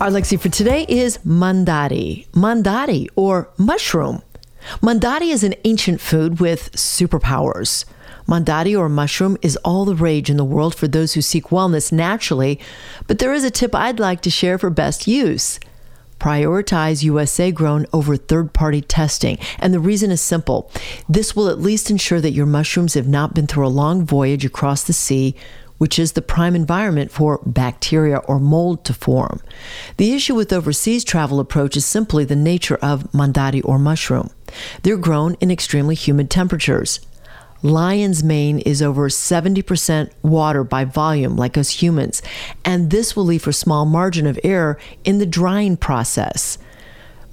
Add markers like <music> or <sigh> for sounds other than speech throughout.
Our lexi for today is manitari. Manitari, or mushroom. Manitari is an ancient food with superpowers. Manitari or mushroom is all the rage in the world for those who seek wellness naturally, but there is a tip I'd like to share for best use. Prioritize USA grown over third party testing. And the reason is simple. This will at least ensure that your mushrooms have not been through a long voyage across the sea which is the prime environment for bacteria or mold to form. The issue with overseas travel approach is simply the nature of manitari or mushroom. They're grown in extremely humid temperatures. Lion's mane is over 70% water by volume, like us humans, and this will leave a small margin of error in the drying process.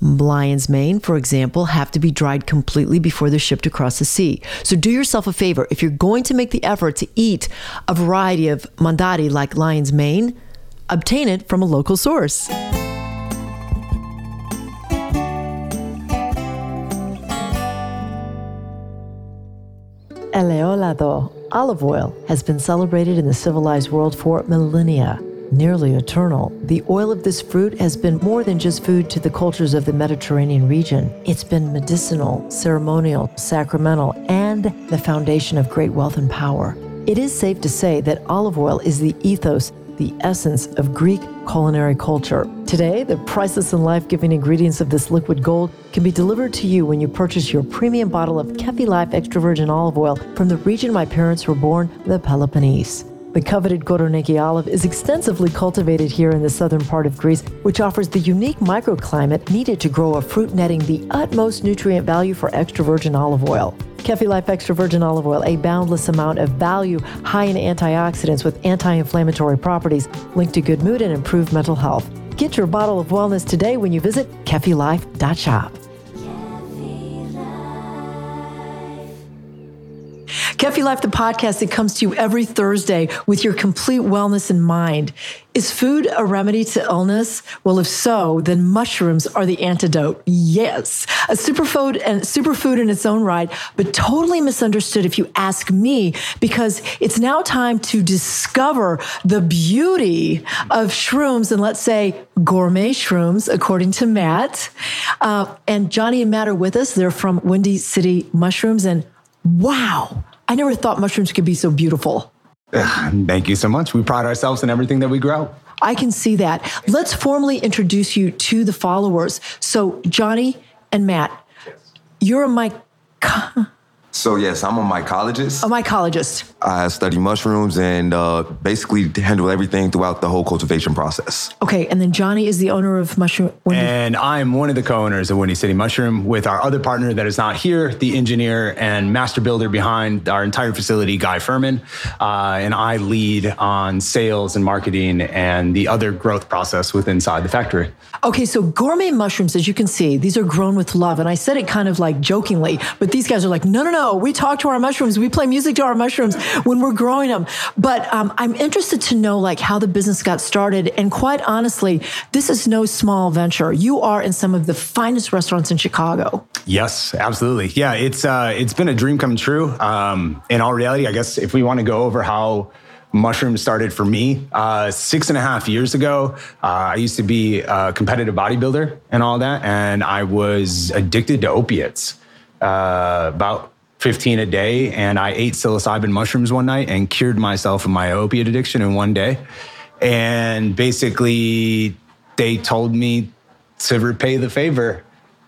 Lion's mane, for example, have to be dried completely before they're shipped across the sea. So do yourself a favor. If you're going to make the effort to eat a variety of manitari like lion's mane, obtain it from a local source. Eleolado, olive oil, has been celebrated in the civilized world for millennia nearly eternal. The oil of this fruit has been more than just food to the cultures of the Mediterranean region. It's been medicinal, ceremonial, sacramental, and the foundation of great wealth and power. It is safe to say that olive oil is the ethos, the essence of Greek culinary culture. Today, the priceless and life giving ingredients of this liquid gold can be delivered to you when you purchase your premium bottle of Kefi Life extra virgin olive oil from the region my parents were born, the Peloponnese. The coveted Koroneiki olive is extensively cultivated here in the southern part of Greece, which offers the unique microclimate needed to grow a fruit netting the utmost nutrient value for extra virgin olive oil. Kefi Life Extra Virgin Olive Oil, a boundless amount of value, high in antioxidants with anti inflammatory properties, linked to good mood and improved mental health. Get your bottle of wellness today when you visit kefilife.shop. Kefi Life, the podcast that comes to you every Thursday with your complete wellness in mind. Is food a remedy to illness? Well, if so, then mushrooms are the antidote. Yes, a superfood and superfood in its own right, but totally misunderstood if you ask me, because it's now time to discover the beauty of shrooms and let's say gourmet shrooms, according to Matt. Uh, and Johnny and Matt are with us. They're from Windy City Mushrooms, and wow I never thought mushrooms could be so beautiful. <sighs> Thank you so much. We pride ourselves in everything that we grow. I can see that. Let's formally introduce you to the followers. So, Johnny and Matt, you're a mic. So yes, I'm a mycologist. A mycologist. I study mushrooms and uh, basically handle everything throughout the whole cultivation process. Okay, and then Johnny is the owner of Mushroom. Windy. And I'm one of the co-owners of Windy City Mushroom with our other partner that is not here, the engineer and master builder behind our entire facility, Guy Furman. Uh, and I lead on sales and marketing and the other growth process within inside the factory. Okay, so gourmet mushrooms, as you can see, these are grown with love. And I said it kind of like jokingly, but these guys are like, no, no, no we talk to our mushrooms. We play music to our mushrooms when we're growing them. But um, I'm interested to know like how the business got started. And quite honestly, this is no small venture. You are in some of the finest restaurants in Chicago. Yes, absolutely. Yeah, it's uh, it's been a dream come true. Um, in all reality, I guess if we want to go over how mushrooms started for me uh, six and a half years ago. Uh, I used to be a competitive bodybuilder and all that, and I was addicted to opiates. Uh, about 15 a day. And I ate psilocybin mushrooms one night and cured myself of my opiate addiction in one day. And basically, they told me to repay the favor.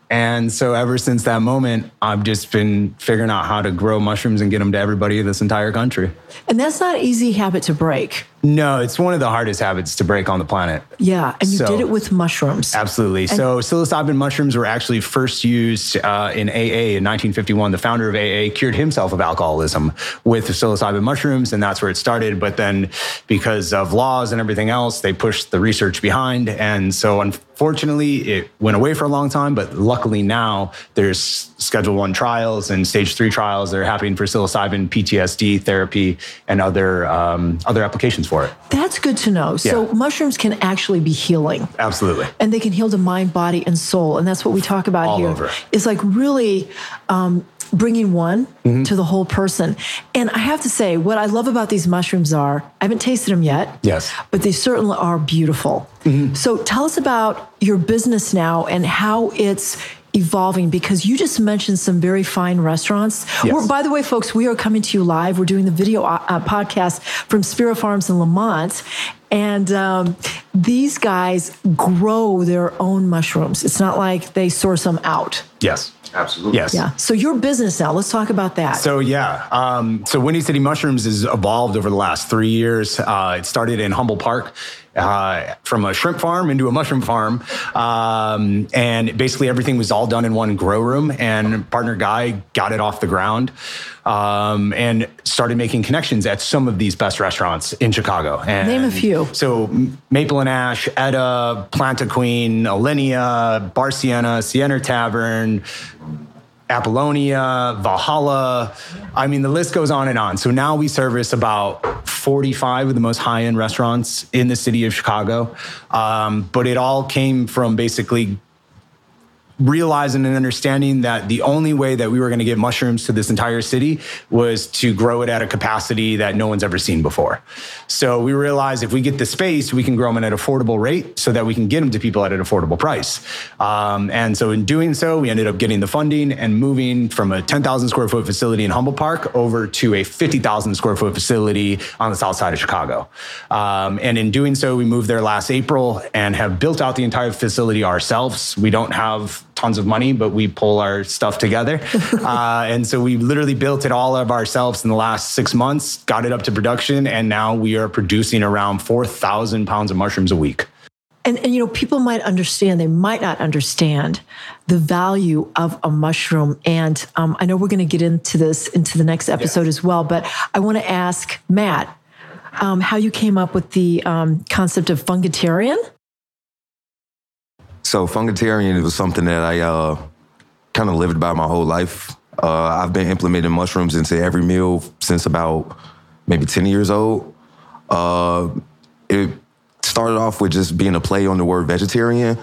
And so ever since that moment, I've just been figuring out how to grow mushrooms and get them to everybody in this entire country. And that's not an easy habit to break. No, it's one of the hardest habits to break on the planet. Yeah, and you So- did it with mushrooms. Absolutely. so psilocybin mushrooms were actually first used uh, in AA in 1951. The founder of AA cured himself of alcoholism with psilocybin mushrooms, and that's where it started. But then, because of laws and everything else, they pushed the research behind, and so unfortunately, it went away for a long time. But luckily now there's Schedule One trials and Stage Three trials that are happening for psilocybin PTSD therapy and other um, other applications for it. That's good to know. So Yeah. mushrooms can actually be healing. Absolutely. and they can heal the mind, body, and soul. And that's what we talk about All here. over. It's like really um, bringing one Mm-hmm. to the whole person. And I have to say, what I love about these mushrooms are I haven't tasted them yet. Yes. But they certainly are beautiful. So tell us about your business now and how it's evolving because you just mentioned some very fine restaurants. Yes. We're- by the way, folks, we are coming to you live. We're doing the video uh, uh, podcast from Spira Farms in Lemont. And um, these guys grow their own mushrooms. It's not like they source them out. Yes. Absolutely. Yes. Yeah. So your business now, let's talk about that. So yeah, um, so Windy City Mushrooms has evolved over the last three years. Uh, it started in Humboldt Park. Uh, from a shrimp farm into a mushroom farm, um, and basically everything was all done in one grow room. And partner guy got it off the ground, um, and started making connections at some of these best restaurants in Chicago. And Name a few. So Maple and Ash, Etta, Planta Queen, Alinea, Bar Siena, Siena Tavern, Apollonia, Valhalla. I mean, the list goes on and on. So now we service about 45 of the most high end restaurants in the city of Chicago. Um, but it all came from basically realizing and understanding that the only way that we were going to get mushrooms to this entire city was to grow it at a capacity that no one's ever seen before. So we realized if we get the space, we can grow them at an affordable rate so that we can get them to people at an affordable price. Um, and so in doing so, we ended up getting the funding and moving from a 10,000 square foot facility in Humboldt Park over to a 50,000 square foot facility on the south side of Chicago. Um, and in doing so, we moved there last April and have built out the entire facility ourselves. We don't have tons of money, but we pull our stuff together. <laughs> uh, and so we literally built it all of ourselves in the last six months, got it up to production, and now we are producing around 4,000 pounds of mushrooms a week. And, and you know, people might understand, they might not understand the value of a mushroom. And um, I know we're going to get into this into the next episode as well, but I want to ask Matt um, how you came up with the um, concept of fungitarian. So fungitarian was something that I uh, kind of lived by my whole life. Uh, I've been implementing mushrooms into every meal since about maybe 10 years old. Uh, it started off with just being a play on the word vegetarian,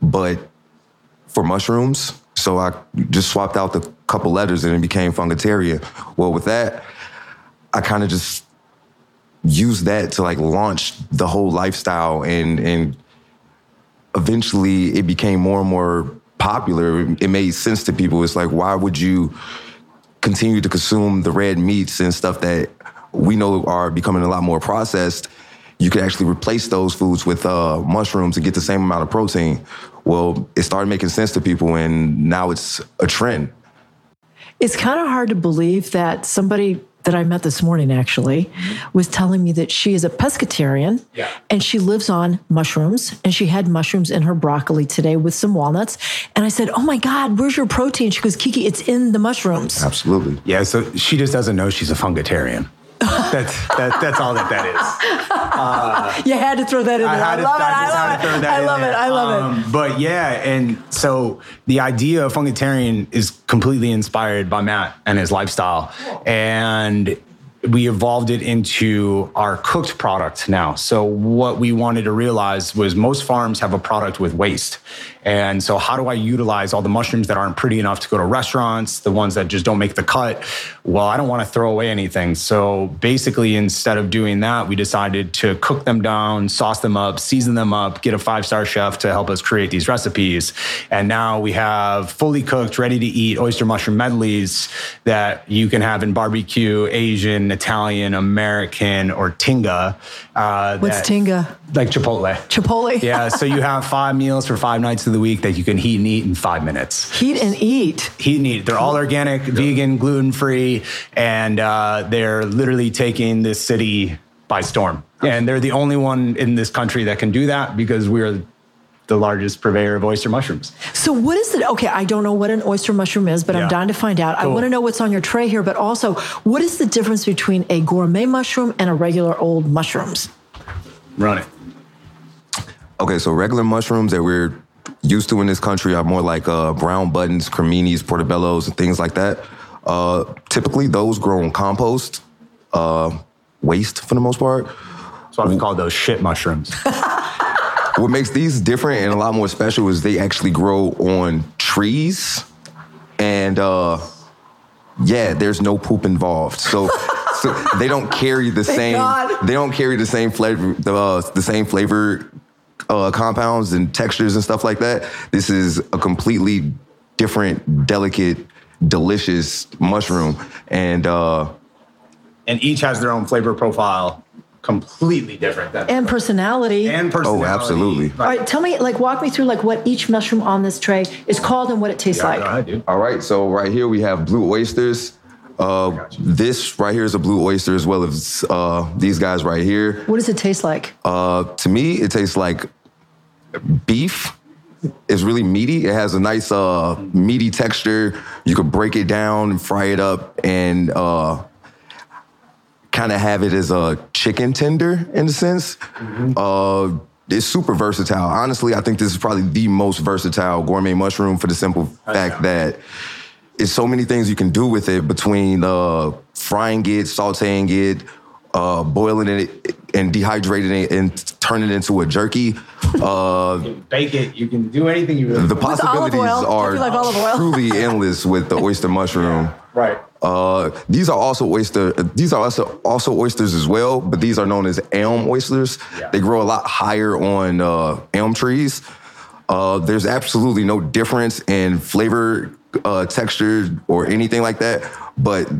but for mushrooms. So I just swapped out the couple letters and it became fungitarian. Well, with that, I kind of just used that to like launch the whole lifestyle and and eventually it became more and more popular. It made sense to people. It's like, why would you continue to consume the red meats and stuff that we know are becoming a lot more processed? You could actually replace those foods with uh, mushrooms and get the same amount of protein. Well, it started making sense to people, and now it's a trend. It's kind of hard to believe that somebody that I met this morning actually was telling me that she is a pescatarian Yeah. and she lives on mushrooms and she had mushrooms in her broccoli today with some walnuts. And I said, Oh my God, where's your protein? She goes, Kiki, it's in the mushrooms. Absolutely. Yeah, so she just doesn't know she's a fungitarian. That's that, that's all that that is. Uh, you had to throw that in there. I, to- love it. I I love it. I love it. I love it. But yeah, and so the idea of fungitarian is completely inspired by Matt and his lifestyle, and we evolved it into our cooked product now. So what we wanted to realize was most farms have a product with waste. And so how do I utilize all the mushrooms that aren't pretty enough to go to restaurants, the ones that just don't make the cut? Well, I don't want to throw away anything. So basically instead of doing that, we decided to cook them down, sauce them up, season them up, get a five-star chef to help us create these recipes. And now we have fully cooked, ready to eat oyster mushroom medleys that you can have in barbecue, Asian, Italian, American, or tinga. Uh, What's that- tinga? Like Chipotle. Chipotle? Yeah, so you have five meals for five nights of the week that you can heat and eat in five minutes. Heat and eat. Heat and eat. They're all organic, vegan, gluten free, and uh, they're literally taking this city by storm. And they're the only one in this country that can do that because we're the largest purveyor of oyster mushrooms. So, what is it? Okay, I don't know what an oyster mushroom is, but Yeah. I'm dying to find out. I want to know what's on your tray here, but also, what is the difference between a gourmet mushroom and a regular old mushrooms? Run it. Okay, so regular mushrooms that we're used to in this country are more like uh, brown buttons, creminis, portobellos, and things like that. Uh, typically, those grow in compost, uh, waste for the most part. That's why we call those shit mushrooms. <laughs> What makes these different and a lot more special is they actually grow on trees, and uh, yeah, there's no poop involved. So, so they don't carry the same. God. They don't carry the same flavor. The, uh, the same flavor uh, compounds and textures and stuff like that. This is a completely different, delicate, delicious mushroom, and uh, and each has their own flavor profile, completely different. Than And personality. and personality. Oh, absolutely. All right, tell me, like, walk me through like what each mushroom on this tray is called and what it tastes Yeah, like. go ahead, dude. All right, so right here we have blue oysters. Uh, this right here is a blue oyster as well as uh, these guys right here. What does it taste like? Uh, to me, it tastes like beef. It's really meaty. It has a nice uh, meaty texture. You could break it down and fry it up and uh, kind of have it as a chicken tender in a sense. Uh, it's super versatile. Honestly, I think this is probably the most versatile gourmet mushroom for the simple fact that it's so many things you can do with it between uh, frying it, sauteing it, uh, boiling it, and dehydrating it and turning it into a jerky. Uh, Bake it. You can do anything you really the want. olive possibilities oil. are like olive oil. truly <laughs> endless with the oyster mushroom. Right. Uh, these are also oyster. These are also also oysters as well, but these are known as elm oysters. Yeah. They grow a lot higher on uh, elm trees. Uh, there's absolutely no difference in flavor, uh, texture, or anything like that, but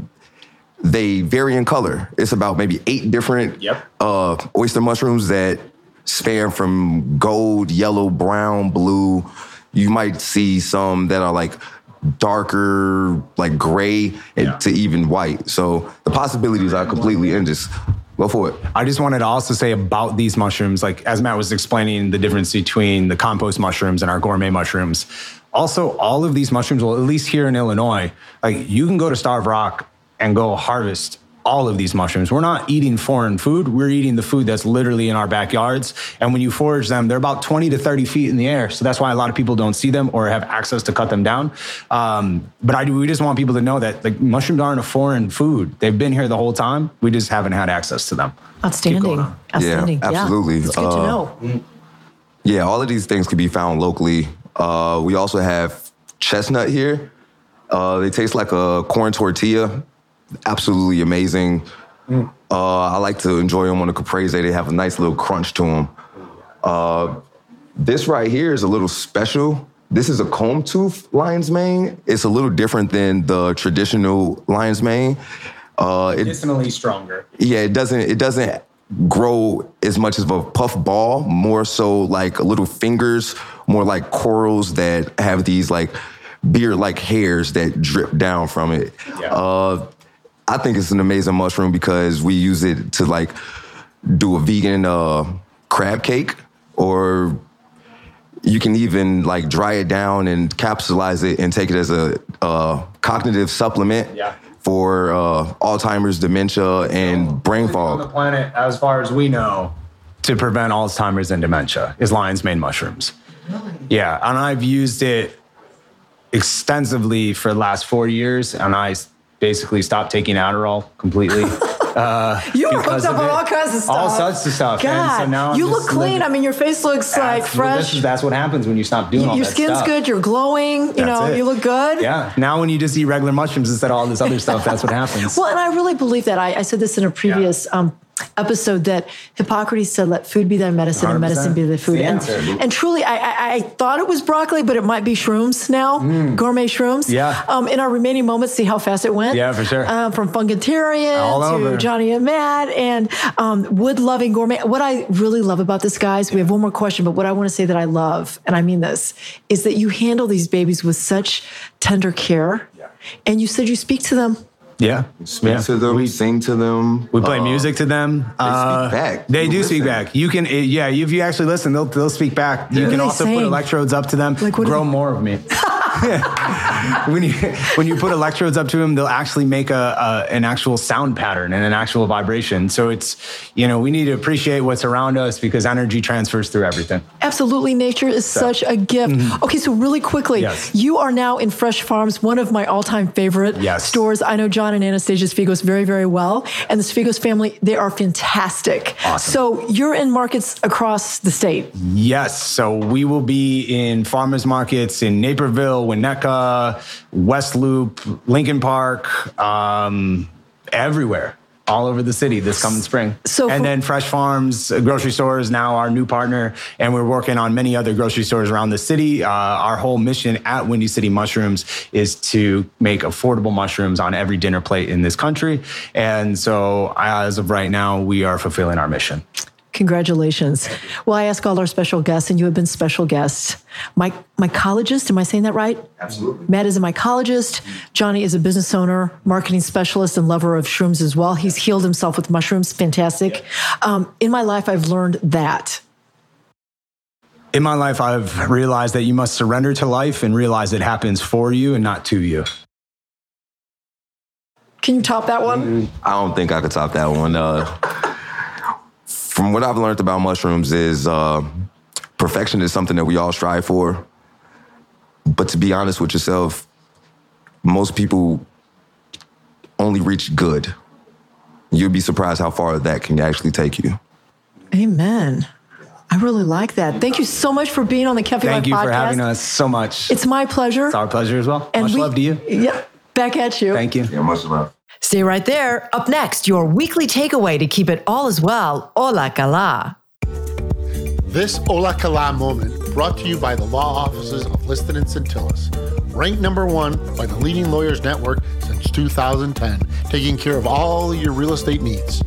they vary in color. It's about maybe eight different Yep. uh, oyster mushrooms that span from gold, yellow, brown, blue. You might see some that are like darker, like gray, Yeah. to even white. So the possibilities are completely endless. Go for it. I just wanted to also say about these mushrooms, like as Matt was explaining the difference between the compost mushrooms and our gourmet mushrooms. Also, all of these mushrooms, well, at least here in Illinois, like you can go to Starve Rock and go harvest all of these mushrooms. We're not eating foreign food. We're eating the food that's literally in our backyards. And when you forage them, they're about 20 to 30 feet in the air. So that's why a lot of people don't see them or have access to cut them down. Um, but I, we just want people to know that like mushrooms aren't a foreign food. They've been here the whole time. We just haven't had access to them. Keep Outstanding. Yeah, on. Outstanding. absolutely. It's good to Uh, know. Yeah, all of these things can be found locally. Uh, we also have chestnut here. Uh, they taste like a corn tortilla. Absolutely amazing. Uh, I like to enjoy them on a caprese. They have a nice little crunch to them. Uh, this right here is a little special. This is a comb tooth lion's mane. It's a little different than the traditional lion's mane. Uh, it, Medicinally stronger. yeah, it doesn't it doesn't grow as much as a puff ball, more so like little fingers, more like corals that have these like beard-like hairs that drip down from it. Yeah. Uh, I think it's an amazing mushroom because we use it to like do a vegan uh, crab cake, or you can even like dry it down and capsulize it and take it as a uh, cognitive supplement Yeah. for uh, Alzheimer's, dementia, and brain fog. On the planet, as far as we know, to prevent Alzheimer's and dementia is lion's mane mushrooms. Yeah, and I've used it extensively for the last four years, and I basically stopped taking Adderall completely. <laughs> Uh, You were hooked up on all kinds of stuff. All sorts of stuff. God, so now I'm you look clean. living- I mean, your face looks like That's- well, this fresh. is- that's what happens when you stop doing all this stuff. your that skin's stuff. good. You're glowing. You That's know, it. you look good. Yeah. Now when you just eat regular mushrooms instead of all this other stuff, that's what happens. Well, and I really believe that. I, I said this in a previous um, episode that Hippocrates said, "Let food be thy medicine, and 100%. medicine be thy food." And, and truly, I, I, I thought it was broccoli, but it might be shrooms now, gourmet shrooms. Mm. Yeah. Um, in our remaining moments, see how fast it went. Yeah, for sure. Um, from Fungitarian to. Johnny and Matt and um, wood loving gourmet. What I really love about this, guys, we have one more question, but what I want to say that I love, and I mean this, is that you handle these babies with such tender care, Yeah. and you said you speak to them Yeah. Speak yeah. to them, we sing to them. We play uh, music to them. They uh, speak back. They do listen. speak back. You can, yeah, if you actually listen, they'll, they'll speak back. You can also put electrodes up to them. Like, grow more of me. <laughs> <laughs> when you when you put electrodes up to them, they'll actually make a, a, an actual sound pattern and an actual vibration. So it's you know we need to appreciate what's around us because energy transfers through everything. Absolutely, nature is so. such a gift. Mm-hmm. Okay, so really quickly, yes. you are now in Fresh Farms, one of my all-time favorite yes. stores. I know John and Anastasia Sfigos very very well, and the Sfigos family they are fantastic. Awesome. So you're in markets across the state. Yes. So we will be in farmers markets in Naperville. Winnetka, West Loop, Lincoln Park, um, everywhere all over the city this coming spring. So and then Fresh Farms uh, grocery store is now our new partner, and we're working on many other grocery stores around the city. Uh, our whole mission at Windy City Mushrooms is to make affordable mushrooms on every dinner plate in this country. And so, as of right now, we are fulfilling our mission. Congratulations. Well, I ask all our special guests, and you have been special guests. My mycologist, am I saying that right? Absolutely. Matt is a mycologist. Johnny is a business owner, marketing specialist, and lover of shrooms as well. He's healed himself with mushrooms. Fantastic. Um, in my life, I've learned that. In my life, I've realized that you must surrender to life and realize it happens for you and not to you. Can you top that one? I don't think I could top that one. Uh, from what I've learned about mushrooms is uh, perfection is something that we all strive for. But to be honest with yourself, most people only reach good. You'd be surprised how far that can actually take you. Amen. I really like that. Thank you so much for being on the Kefi Thank you podcast. for having us so much. It's my pleasure. It's our pleasure as well. And much we, love to you. Yeah. Back at you. Thank you. Yeah, much love. Stay right there. Up next, your weekly takeaway to keep it all as well. Ola kala. This Ola kala moment brought to you by the law offices of Liston and Centillus. Ranked number one by the leading lawyers network since 2010, taking care of all your real estate needs.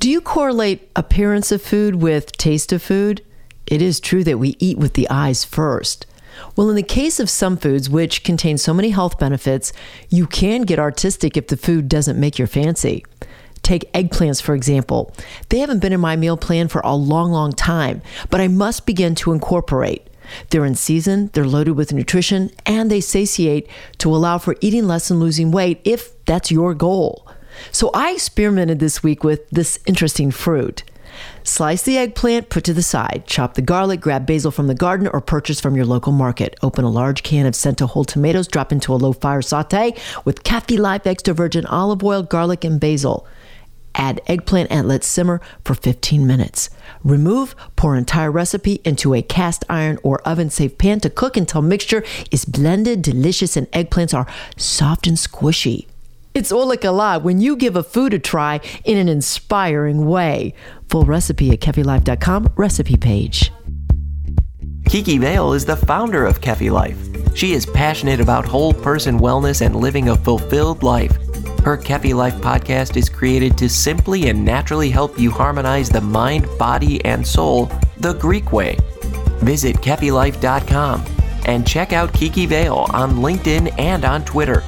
Do you correlate appearance of food with taste of food? It is true that we eat with the eyes first. Well, in the case of some foods which contain so many health benefits, you can get artistic if the food doesn't make your fancy. Take eggplants, for example. They haven't been in my meal plan for a long, long time, but I must begin to incorporate. They're in season, they're loaded with nutrition, and they satiate to allow for eating less and losing weight if that's your goal. So I experimented this week with this interesting fruit. Slice the eggplant, put to the side. Chop the garlic, grab basil from the garden or purchase from your local market. Open a large can of Cento whole tomatoes, drop into a low fire saute with Kefi Life extra virgin olive oil, garlic, and basil. Add eggplant and let simmer for 15 minutes. Remove, pour entire recipe into a cast iron or oven safe pan to cook until mixture is blended, delicious, and eggplants are soft and squishy. It's all like a when you give a food a try in an inspiring way. Full recipe at KefiLife.com recipe page. Kiki Vale is the founder of Kefi Life. She is passionate about whole person wellness and living a fulfilled life. Her Kefi Life podcast is created to simply and naturally help you harmonize the mind, body, and soul the Greek way. Visit KefiLife.com and check out Kiki Vale on LinkedIn and on Twitter.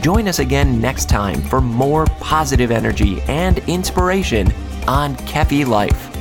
Join us again next time for more positive energy and inspiration on Kefi Life.